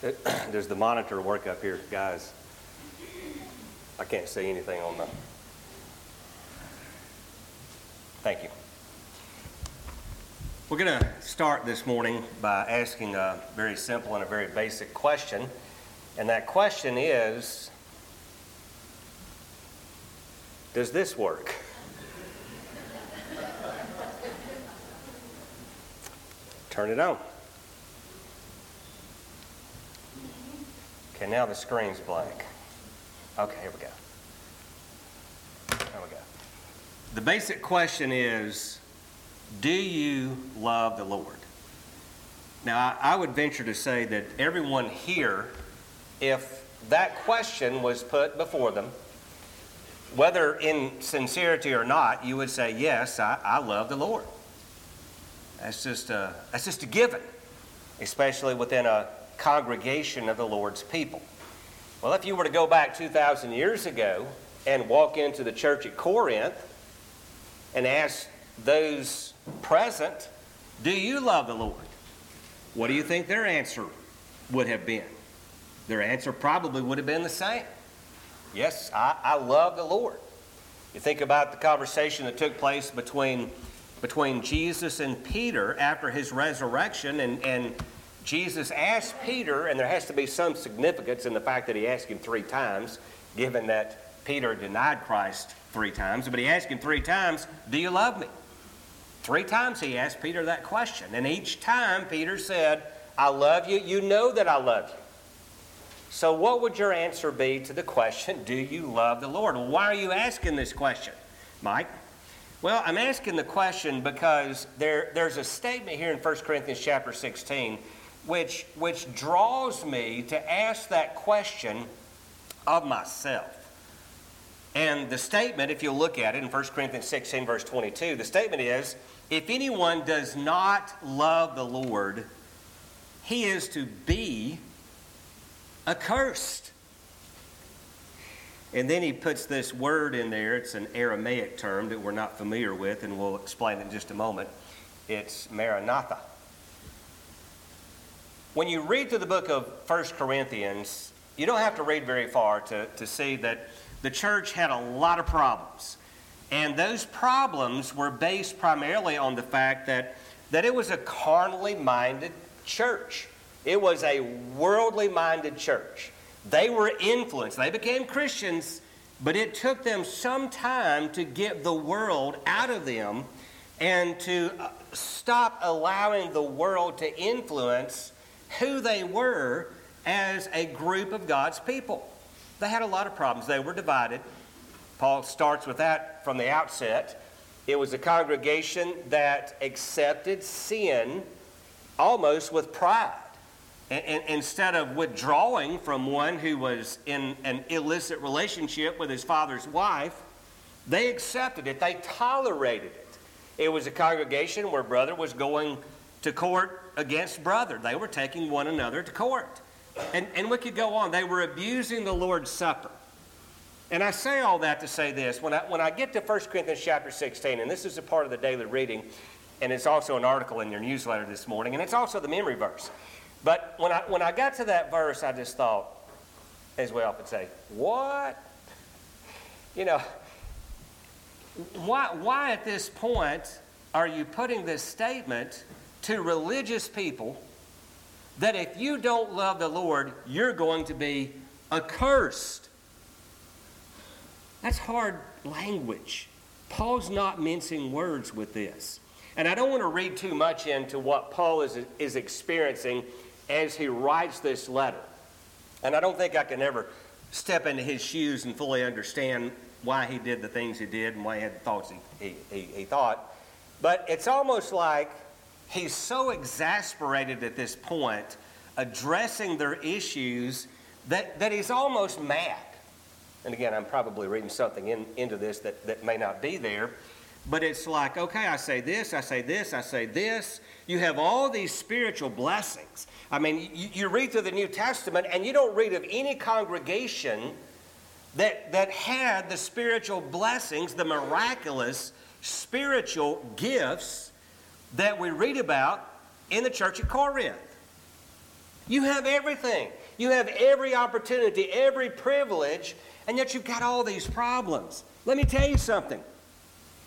Does the monitor work up here, guys? I can't see anything on the. Thank you. We're going to start this morning by asking a very simple and a very basic question. And that question is Does this work? Turn it on. Okay, now the screen's blank. Okay, here we go. There we go. The basic question is Do you love the Lord? Now, I would venture to say that everyone here, if that question was put before them, whether in sincerity or not, you would say, Yes, I, I love the Lord. That's just a, that's just a given, especially within a congregation of the Lord's people. Well, if you were to go back 2,000 years ago and walk into the church at Corinth and ask those present, Do you love the Lord? What do you think their answer would have been? Their answer probably would have been the same. Yes, I, I love the Lord. You think about the conversation that took place between between Jesus and Peter after his resurrection. And, and Jesus asked Peter, and there has to be some significance in the fact that he asked him three times, given that Peter denied Christ three times. But he asked him three times, Do you love me? Three times he asked Peter that question. And each time Peter said, I love you. You know that I love you. So, what would your answer be to the question, Do you love the Lord? Why are you asking this question, Mike? Well, I'm asking the question because there, there's a statement here in 1 Corinthians chapter 16 which, which draws me to ask that question of myself. And the statement, if you'll look at it in 1 Corinthians 16, verse 22, the statement is if anyone does not love the Lord, he is to be accursed. And then he puts this word in there. It's an Aramaic term that we're not familiar with, and we'll explain it in just a moment. It's Maranatha. When you read through the book of 1 Corinthians, you don't have to read very far to, to see that the church had a lot of problems. And those problems were based primarily on the fact that, that it was a carnally minded church. It was a worldly minded church. They were influenced. They became Christians, but it took them some time to get the world out of them and to uh, stop allowing the world to influence who they were as a group of God's people. They had a lot of problems. They were divided. Paul starts with that from the outset. It was a congregation that accepted sin almost with pride And instead of withdrawing from one who was in an illicit relationship with his father's wife, they accepted it. They tolerated it. It was a congregation where brother was going to court against brother. They were taking one another to court. And, and we could go on. They were abusing the Lord's Supper. And I say all that to say this. When I, when I get to 1 Corinthians chapter 16, and this is a part of the daily reading, and it's also an article in your newsletter this morning, and it's also the memory verse. But when I, when I got to that verse, I just thought, as we often say, what? You know, why, why at this point are you putting this statement to religious people that if you don't love the Lord, you're going to be accursed? That's hard language. Paul's not mincing words with this. And I don't want to read too much into what Paul is, is experiencing as he writes this letter. And I don't think I can ever step into his shoes and fully understand why he did the things he did and why he had the thoughts he, he, he, thought. But it's almost like he's so exasperated at this point, addressing their issues, that, that he's almost mad. And again, I'm probably reading something in, into this that, that may not be there. But it's like, okay, I say this, I say this, I say this. You have all these spiritual blessings. I mean, you, you read through the New Testament and you don't read of any congregation that, that had the spiritual blessings, the miraculous spiritual gifts that we read about in the church at Corinth. You have everything. You have every opportunity, every privilege, and yet you've got all these problems. Let me tell you something.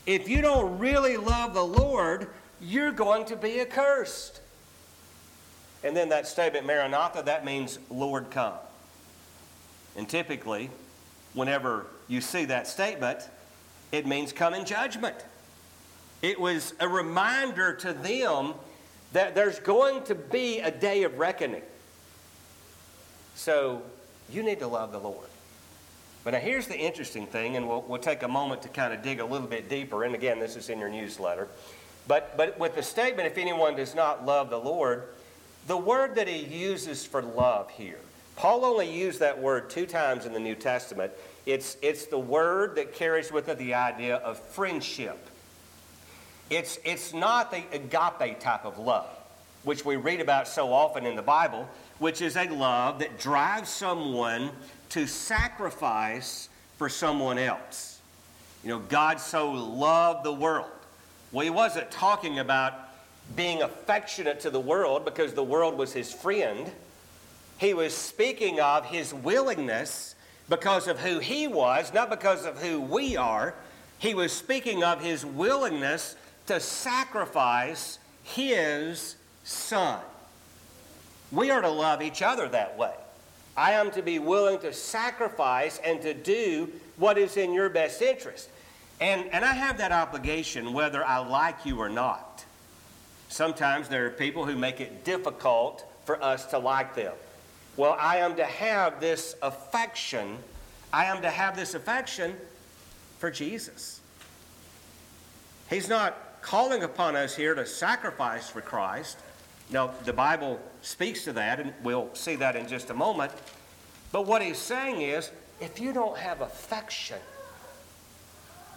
If you don't really love the Lord, you're going to be accursed. And then that statement, Maranatha, that means Lord come. And typically, whenever you see that statement, it means come in judgment. It was a reminder to them that there's going to be a day of reckoning. So you need to love the Lord. But now here's the interesting thing, and we'll, we'll take a moment to kind of dig a little bit deeper. And again, this is in your newsletter. But, but with the statement, if anyone does not love the Lord, the word that he uses for love here, Paul only used that word two times in the New Testament. It's, it's the word that carries with it the idea of friendship. It's, it's not the agape type of love, which we read about so often in the Bible, which is a love that drives someone to sacrifice for someone else. You know, God so loved the world. Well, he wasn't talking about being affectionate to the world because the world was his friend. He was speaking of his willingness because of who he was, not because of who we are. He was speaking of his willingness to sacrifice his son. We are to love each other that way. I am to be willing to sacrifice and to do what is in your best interest. And, and I have that obligation whether I like you or not. Sometimes there are people who make it difficult for us to like them. Well, I am to have this affection. I am to have this affection for Jesus. He's not calling upon us here to sacrifice for Christ. Now, the Bible speaks to that, and we'll see that in just a moment. But what he's saying is if you don't have affection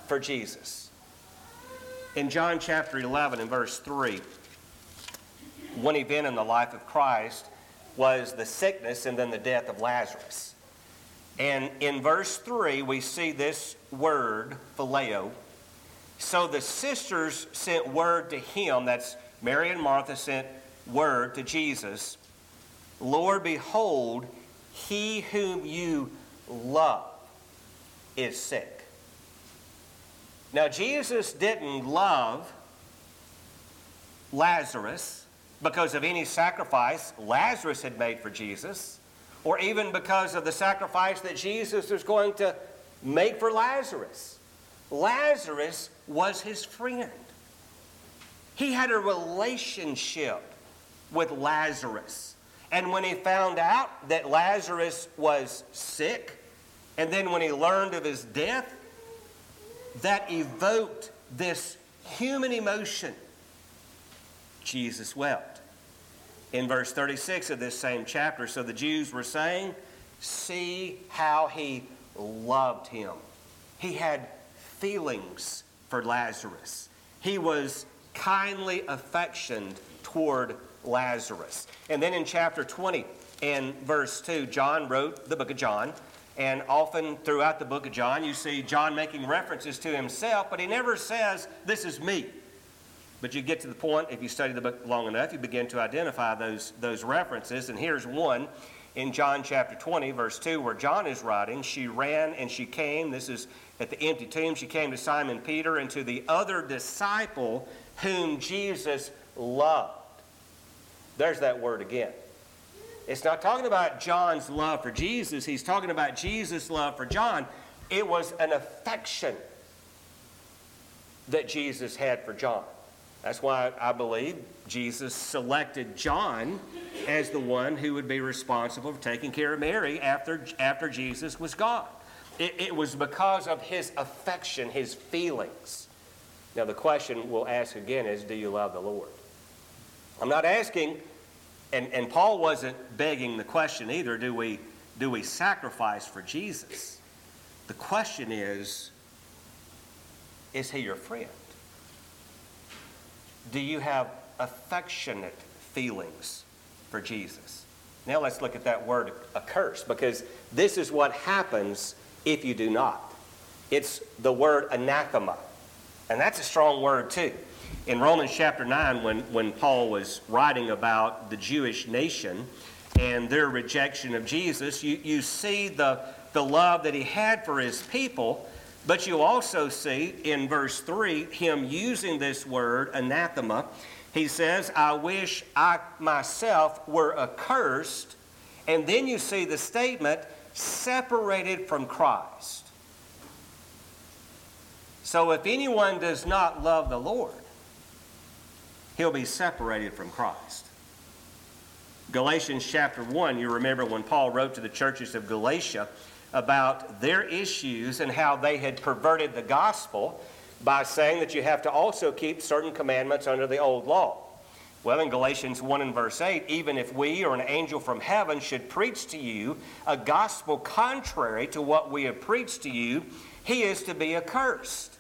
for Jesus, in John chapter 11 and verse 3, one event in the life of Christ was the sickness and then the death of Lazarus. And in verse 3, we see this word, phileo. So the sisters sent word to him, that's Mary and Martha sent word to Jesus Lord, behold, he whom you love is sick. Now, Jesus didn't love Lazarus because of any sacrifice Lazarus had made for Jesus, or even because of the sacrifice that Jesus was going to make for Lazarus. Lazarus was his friend. He had a relationship with Lazarus. And when he found out that Lazarus was sick, and then when he learned of his death, that evoked this human emotion. Jesus wept. In verse 36 of this same chapter, so the Jews were saying, See how he loved him. He had feelings for Lazarus. He was kindly affectioned toward Lazarus. And then in chapter 20 and verse 2, John wrote the book of John. And often throughout the book of John, you see John making references to himself, but he never says, This is me. But you get to the point, if you study the book long enough, you begin to identify those, those references. And here's one in John chapter 20, verse 2, where John is writing, She ran and she came. This is at the empty tomb. She came to Simon Peter and to the other disciple whom Jesus loved. There's that word again. It's not talking about John's love for Jesus, he's talking about Jesus' love for John. It was an affection that Jesus had for John. That's why I believe Jesus selected John as the one who would be responsible for taking care of Mary after, after Jesus was gone. It, it was because of his affection, his feelings. Now, the question we'll ask again is Do you love the Lord? I'm not asking, and, and Paul wasn't begging the question either do we, do we sacrifice for Jesus? The question is Is he your friend? Do you have affectionate feelings for Jesus? Now let's look at that word, a curse, because this is what happens if you do not. It's the word anathema. And that's a strong word, too. In Romans chapter 9, when, when Paul was writing about the Jewish nation, and their rejection of Jesus. You, you see the, the love that he had for his people, but you also see in verse 3 him using this word, anathema. He says, I wish I myself were accursed. And then you see the statement, separated from Christ. So if anyone does not love the Lord, he'll be separated from Christ. Galatians chapter 1, you remember when Paul wrote to the churches of Galatia about their issues and how they had perverted the gospel by saying that you have to also keep certain commandments under the old law. Well, in Galatians 1 and verse 8, even if we or an angel from heaven should preach to you a gospel contrary to what we have preached to you, he is to be accursed.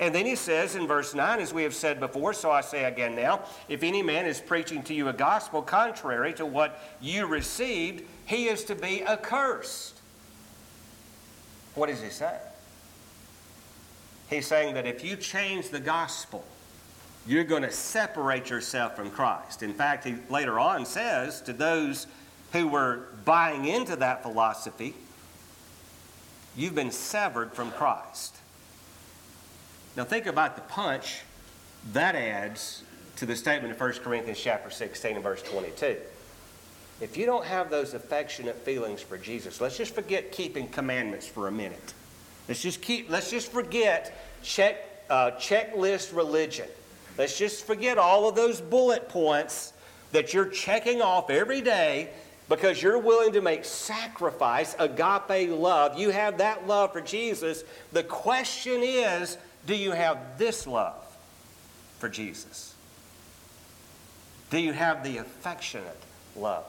And then he says in verse 9, as we have said before, so I say again now, if any man is preaching to you a gospel contrary to what you received, he is to be accursed. What does he say? He's saying that if you change the gospel, you're going to separate yourself from Christ. In fact, he later on says to those who were buying into that philosophy, you've been severed from Christ. Now think about the punch that adds to the statement of 1 Corinthians chapter 16 and verse 22. If you don't have those affectionate feelings for Jesus, let's just forget keeping commandments for a minute. Let's just keep let's just forget check uh, checklist religion. Let's just forget all of those bullet points that you're checking off every day because you're willing to make sacrifice, agape love. You have that love for Jesus. The question is, do you have this love for Jesus? Do you have the affectionate love?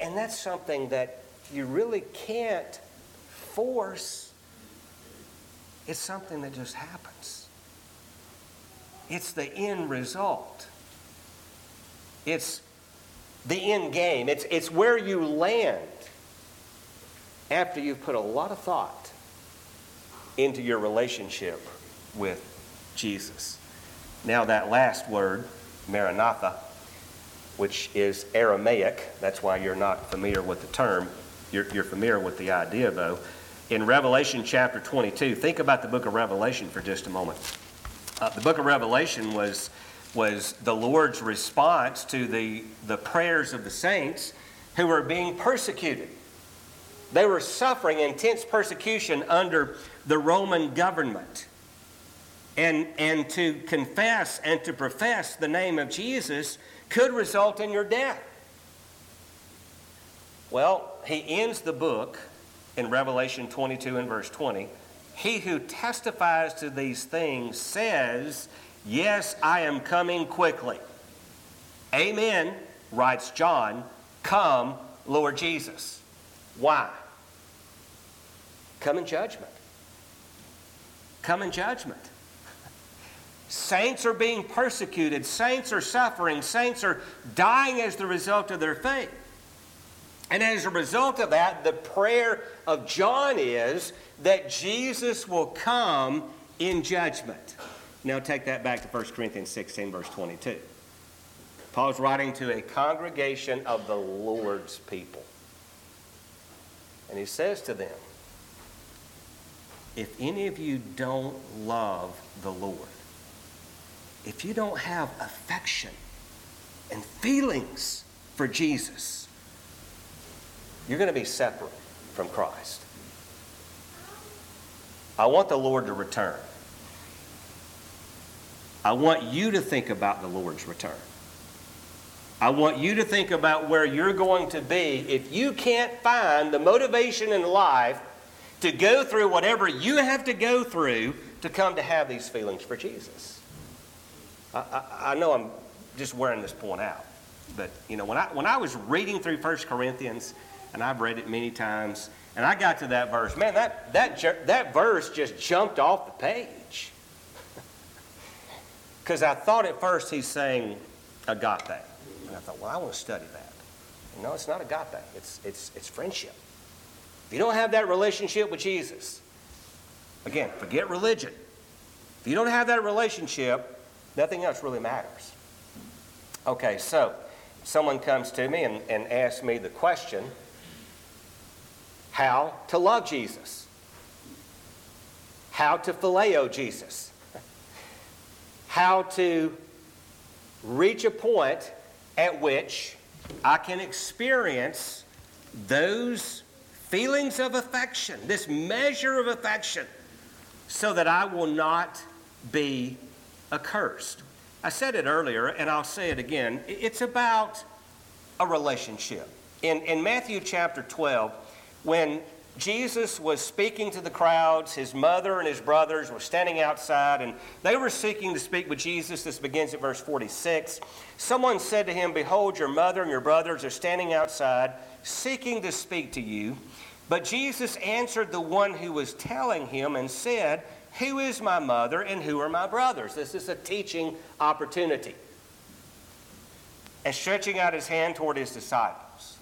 And that's something that you really can't force. It's something that just happens. It's the end result. It's the end game. It's, it's where you land after you've put a lot of thought into your relationship with Jesus. Now, that last word, Maranatha, which is Aramaic, that's why you're not familiar with the term. You're, you're familiar with the idea, though. In Revelation chapter 22, think about the book of Revelation for just a moment. Uh, the book of Revelation was, was the Lord's response to the, the prayers of the saints who were being persecuted. They were suffering intense persecution under the Roman government and, and to confess and to profess the name of Jesus could result in your death. Well, he ends the book in Revelation 22 and verse 20. He who testifies to these things says, Yes, I am coming quickly. Amen, writes John. Come, Lord Jesus. Why? Come in judgment. Come in judgment. Saints are being persecuted. Saints are suffering. Saints are dying as the result of their faith. And as a result of that, the prayer of John is that Jesus will come in judgment. Now take that back to 1 Corinthians 16, verse 22. Paul's writing to a congregation of the Lord's people. And he says to them, If any of you don't love the Lord, if you don't have affection and feelings for Jesus, you're going to be separate from Christ. I want the Lord to return. I want you to think about the Lord's return. I want you to think about where you're going to be if you can't find the motivation in life to go through whatever you have to go through to come to have these feelings for Jesus. I, I, know I'm just wearing this point out, but you know, when I, when I was reading through 1 Corinthians, and I've read it many times, and I got to that verse, man, that, that, that verse just jumped off the page. Because I thought at first he's saying agape. And I thought, well, I want to study that. No, it's not agape, it's, it's, it's friendship. If you don't have that relationship with Jesus, again, forget religion. If you don't have that relationship, Nothing else really matters. Okay, so someone comes to me and, and asks me the question how to love Jesus, how to phileo Jesus, how to reach a point at which I can experience those feelings of affection, this measure of affection, so that I will not be accursed. I said it earlier, and I'll say it again. It's about a relationship. In, in Matthew chapter 12, when Jesus was speaking to the crowds, his mother and his brothers were standing outside, and they were seeking to speak with Jesus. This begins at verse 46. Someone said to him, Behold, your mother and your brothers are standing outside, seeking to speak to you. But Jesus answered the one who was telling him and said, Who is my mother and who are my brothers? This is a teaching opportunity. And stretching out his hand toward his disciples.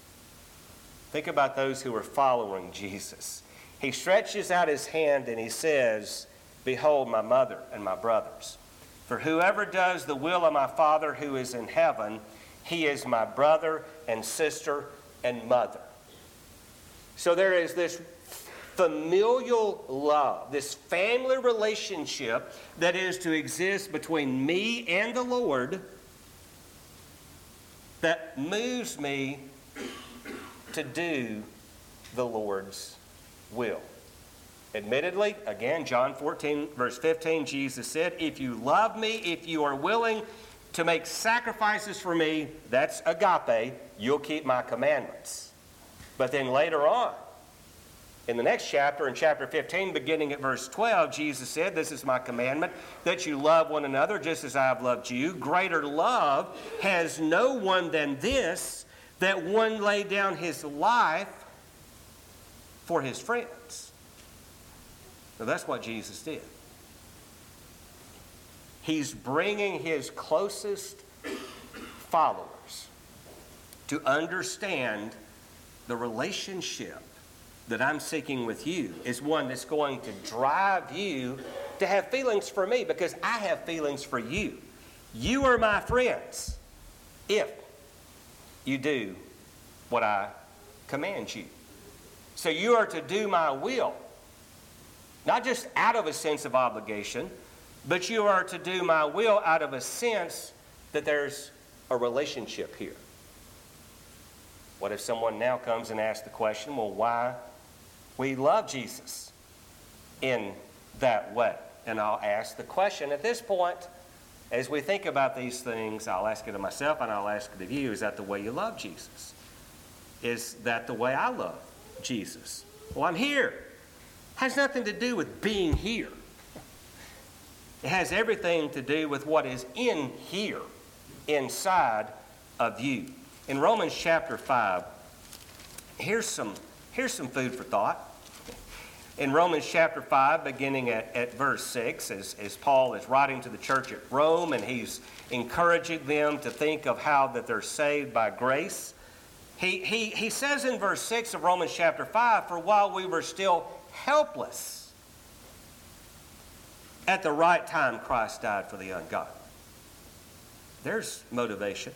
Think about those who are following Jesus. He stretches out his hand and he says, Behold, my mother and my brothers. For whoever does the will of my Father who is in heaven, he is my brother and sister and mother. So there is this familial love, this family relationship that is to exist between me and the Lord that moves me to do the Lord's will. Admittedly, again, John 14, verse 15, Jesus said, If you love me, if you are willing to make sacrifices for me, that's agape, you'll keep my commandments. But then later on, in the next chapter, in chapter 15, beginning at verse 12, Jesus said, This is my commandment, that you love one another just as I have loved you. Greater love has no one than this, that one lay down his life for his friends. Now, that's what Jesus did. He's bringing his closest followers to understand the relationship that I'm seeking with you is one that's going to drive you to have feelings for me because I have feelings for you. You are my friends if you do what I command you. So you are to do my will, not just out of a sense of obligation, but you are to do my will out of a sense that there's a relationship here. What if someone now comes and asks the question, well, why we love Jesus in that way? And I'll ask the question at this point, as we think about these things, I'll ask it of myself and I'll ask it of you is that the way you love Jesus? Is that the way I love Jesus? Well, I'm here. Has nothing to do with being here. It has everything to do with what is in here, inside of you. In Romans chapter 5, here's some, here's some food for thought. In Romans chapter 5, beginning at, at verse 6, as, as Paul is writing to the church at Rome and he's encouraging them to think of how that they're saved by grace, he, he, he says in verse 6 of Romans chapter 5, For while we were still helpless, at the right time Christ died for the ungodly. There's motivation.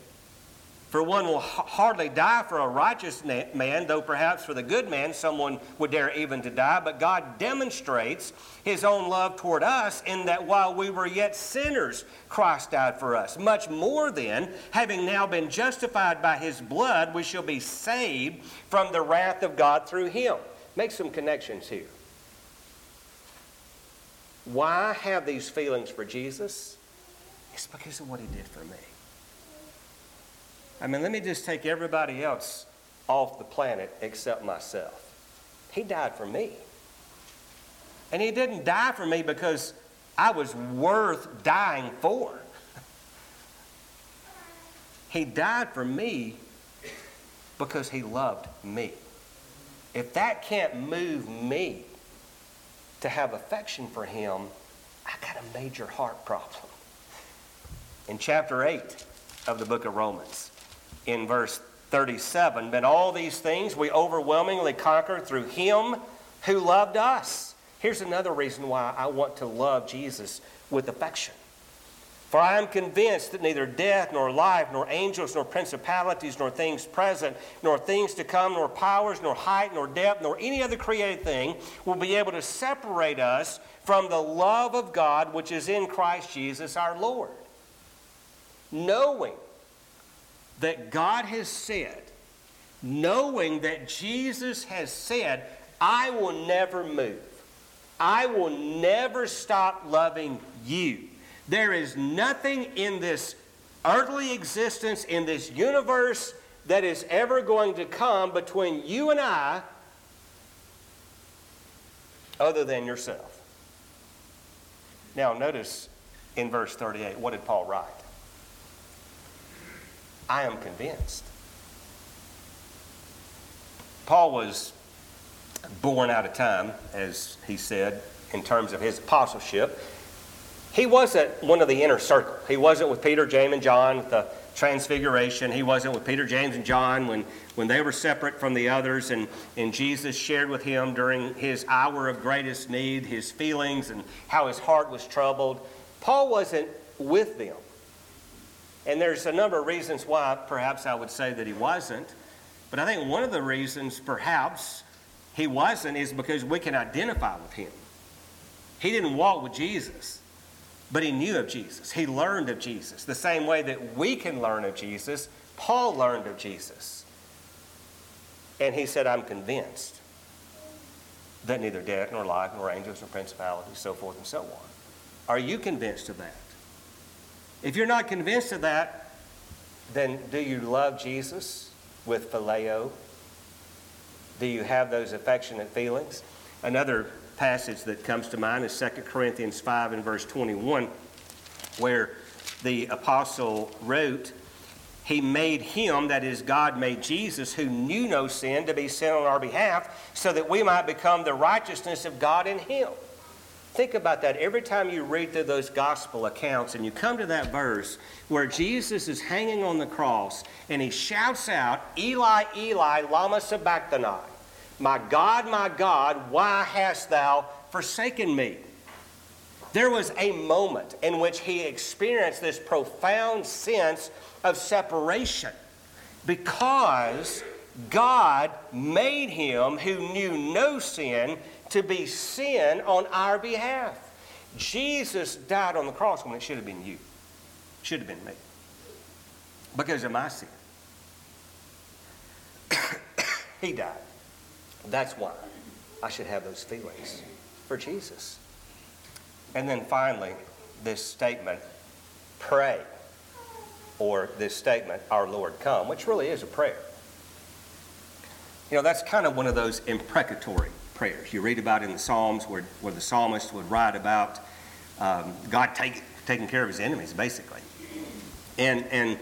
For one will hardly die for a righteous man, though perhaps for the good man someone would dare even to die. But God demonstrates his own love toward us in that while we were yet sinners, Christ died for us. Much more then, having now been justified by his blood, we shall be saved from the wrath of God through him. Make some connections here. Why have these feelings for Jesus? It's because of what he did for me. I mean, let me just take everybody else off the planet except myself. He died for me. And he didn't die for me because I was worth dying for. He died for me because he loved me. If that can't move me to have affection for him, I got a major heart problem. In chapter 8 of the book of Romans, in verse 37. But all these things we overwhelmingly conquer through him who loved us. Here's another reason why I want to love Jesus with affection. For I am convinced that neither death, nor life, nor angels, nor principalities, nor things present, nor things to come, nor powers, nor height, nor depth, nor any other created thing will be able to separate us from the love of God which is in Christ Jesus our Lord. Knowing that God has said, knowing that Jesus has said, I will never move, I will never stop loving you there is nothing in this earthly existence, in this universe, that is ever going to come between you and I other than yourself. Now, notice in verse 38, what did Paul write? I am convinced. Paul was born out of time, as he said, in terms of his apostleship. He wasn't one of the inner circle. He wasn't with Peter, James, and John at the transfiguration. He wasn't with Peter, James, and John when, when they were separate from the others and, and Jesus shared with him during his hour of greatest need his feelings and how his heart was troubled. Paul wasn't with them. And there's a number of reasons why perhaps I would say that he wasn't. But I think one of the reasons perhaps he wasn't is because we can identify with him. He didn't walk with Jesus. But he knew of Jesus. He learned of Jesus. The same way that we can learn of Jesus, Paul learned of Jesus. And he said, I'm convinced that neither death nor life nor angels nor principalities, so forth and so on. Are you convinced of that? If you're not convinced of that, then do you love Jesus with phileo? Do you have those affectionate feelings? Another passage that comes to mind is 2 Corinthians 5 and verse 21, where the apostle wrote, He made him, that is, God made Jesus, who knew no sin, to be sin on our behalf, so that we might become the righteousness of God in him. Think about that. Every time you read through those gospel accounts and you come to that verse where Jesus is hanging on the cross and he shouts out, Eli, Eli, Lama Sabachthani. My God, my God, why hast thou forsaken me? There was a moment in which he experienced this profound sense of separation because God made him who knew no sin to be sin on our behalf. Jesus died on the cross when it should have been you, should have been me, because of my sin. he died. That's why I should have those feelings for Jesus. And then finally, this statement, pray, or this statement, our Lord come, which really is a prayer. You know, that's kind of one of those imprecatory prayers. You read about in the Psalms where, where the psalmist would write about um, God take, taking care of his enemies, basically. And, and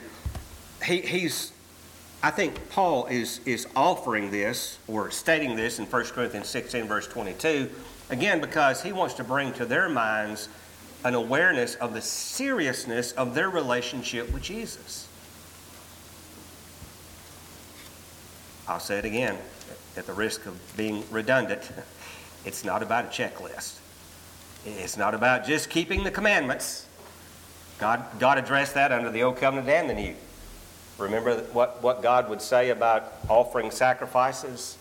he, he's I think Paul is, is offering this or stating this in 1 Corinthians 16, verse 22, again, because he wants to bring to their minds an awareness of the seriousness of their relationship with Jesus. I'll say it again at the risk of being redundant. It's not about a checklist. It's not about just keeping the commandments. God, God addressed that under the Old Covenant and the New. Remember what, what God would say about offering sacrifices?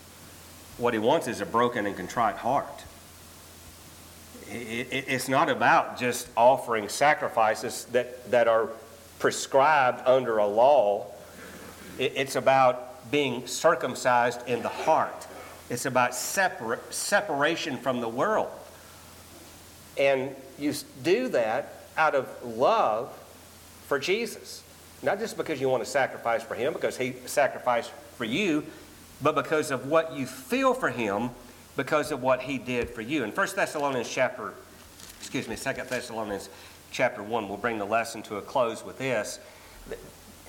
What He wants is a broken and contrite heart. It, it, it's not about just offering sacrifices that, that are prescribed under a law. It, it's about being circumcised in the heart. It's about separa- separation from the world. And you do that out of love for Jesus. Not just because you want to sacrifice for him, because he sacrificed for you, but because of what you feel for him, because of what he did for you. In 1 Thessalonians chapter, excuse me, 2 Thessalonians chapter 1, we'll bring the lesson to a close with this.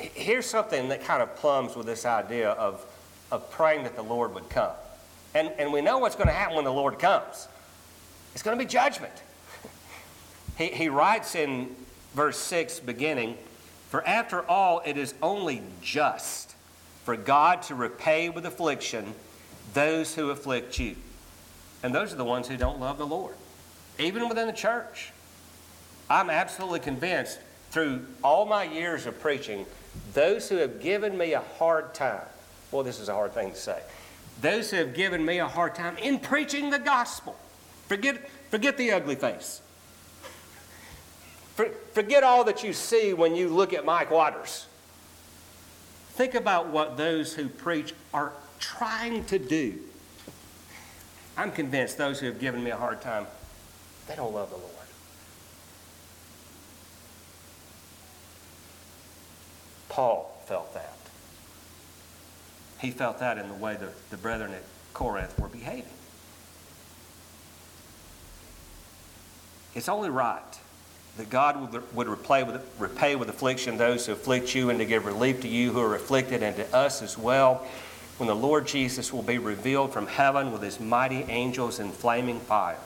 Here's something that kind of plumbs with this idea of, of praying that the Lord would come. And, and we know what's going to happen when the Lord comes. It's going to be judgment. He, he writes in verse 6, beginning, for after all, it is only just for God to repay with affliction those who afflict you. And those are the ones who don't love the Lord, even within the church. I'm absolutely convinced through all my years of preaching, those who have given me a hard time, well, this is a hard thing to say, those who have given me a hard time in preaching the gospel, forget, forget the ugly face. Forget all that you see when you look at Mike Waters. Think about what those who preach are trying to do. I'm convinced those who have given me a hard time, they don't love the Lord. Paul felt that. He felt that in the way the, the brethren at Corinth were behaving. It's only right that God would, would repay, with, repay with affliction those who afflict you and to give relief to you who are afflicted and to us as well when the Lord Jesus will be revealed from heaven with his mighty angels in flaming fire,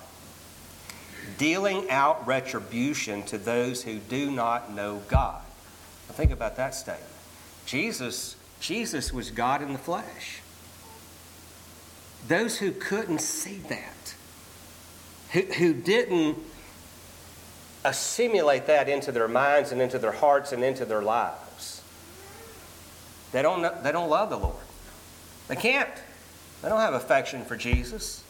dealing out retribution to those who do not know God. Now think about that statement. Jesus, Jesus was God in the flesh. Those who couldn't see that, who, who didn't assimilate that into their minds and into their hearts and into their lives, they don't, know, they don't love the Lord. They can't. They don't have affection for Jesus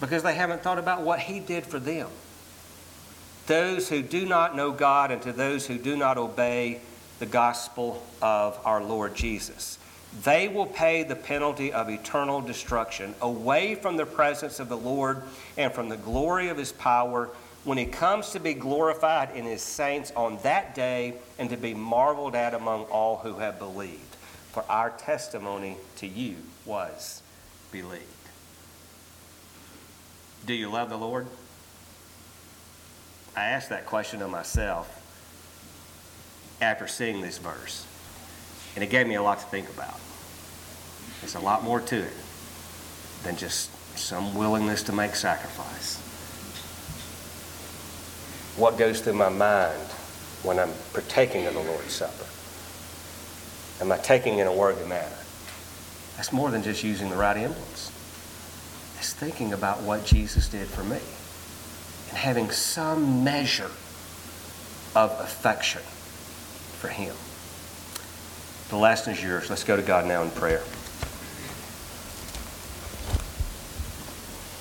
because they haven't thought about what He did for them. Those who do not know God and to those who do not obey the gospel of our Lord Jesus. They will pay the penalty of eternal destruction away from the presence of the Lord and from the glory of his power when he comes to be glorified in his saints on that day and to be marveled at among all who have believed. For our testimony to you was believed. Do you love the Lord? I asked that question of myself after seeing this verse. And it gave me a lot to think about. There's a lot more to it than just some willingness to make sacrifice. What goes through my mind when I'm partaking of the Lord's Supper? Am I taking in a worthy manner? That's more than just using the right emblems. It's thinking about what Jesus did for me and having some measure of affection for him. The lesson is yours. Let's go to God now in prayer.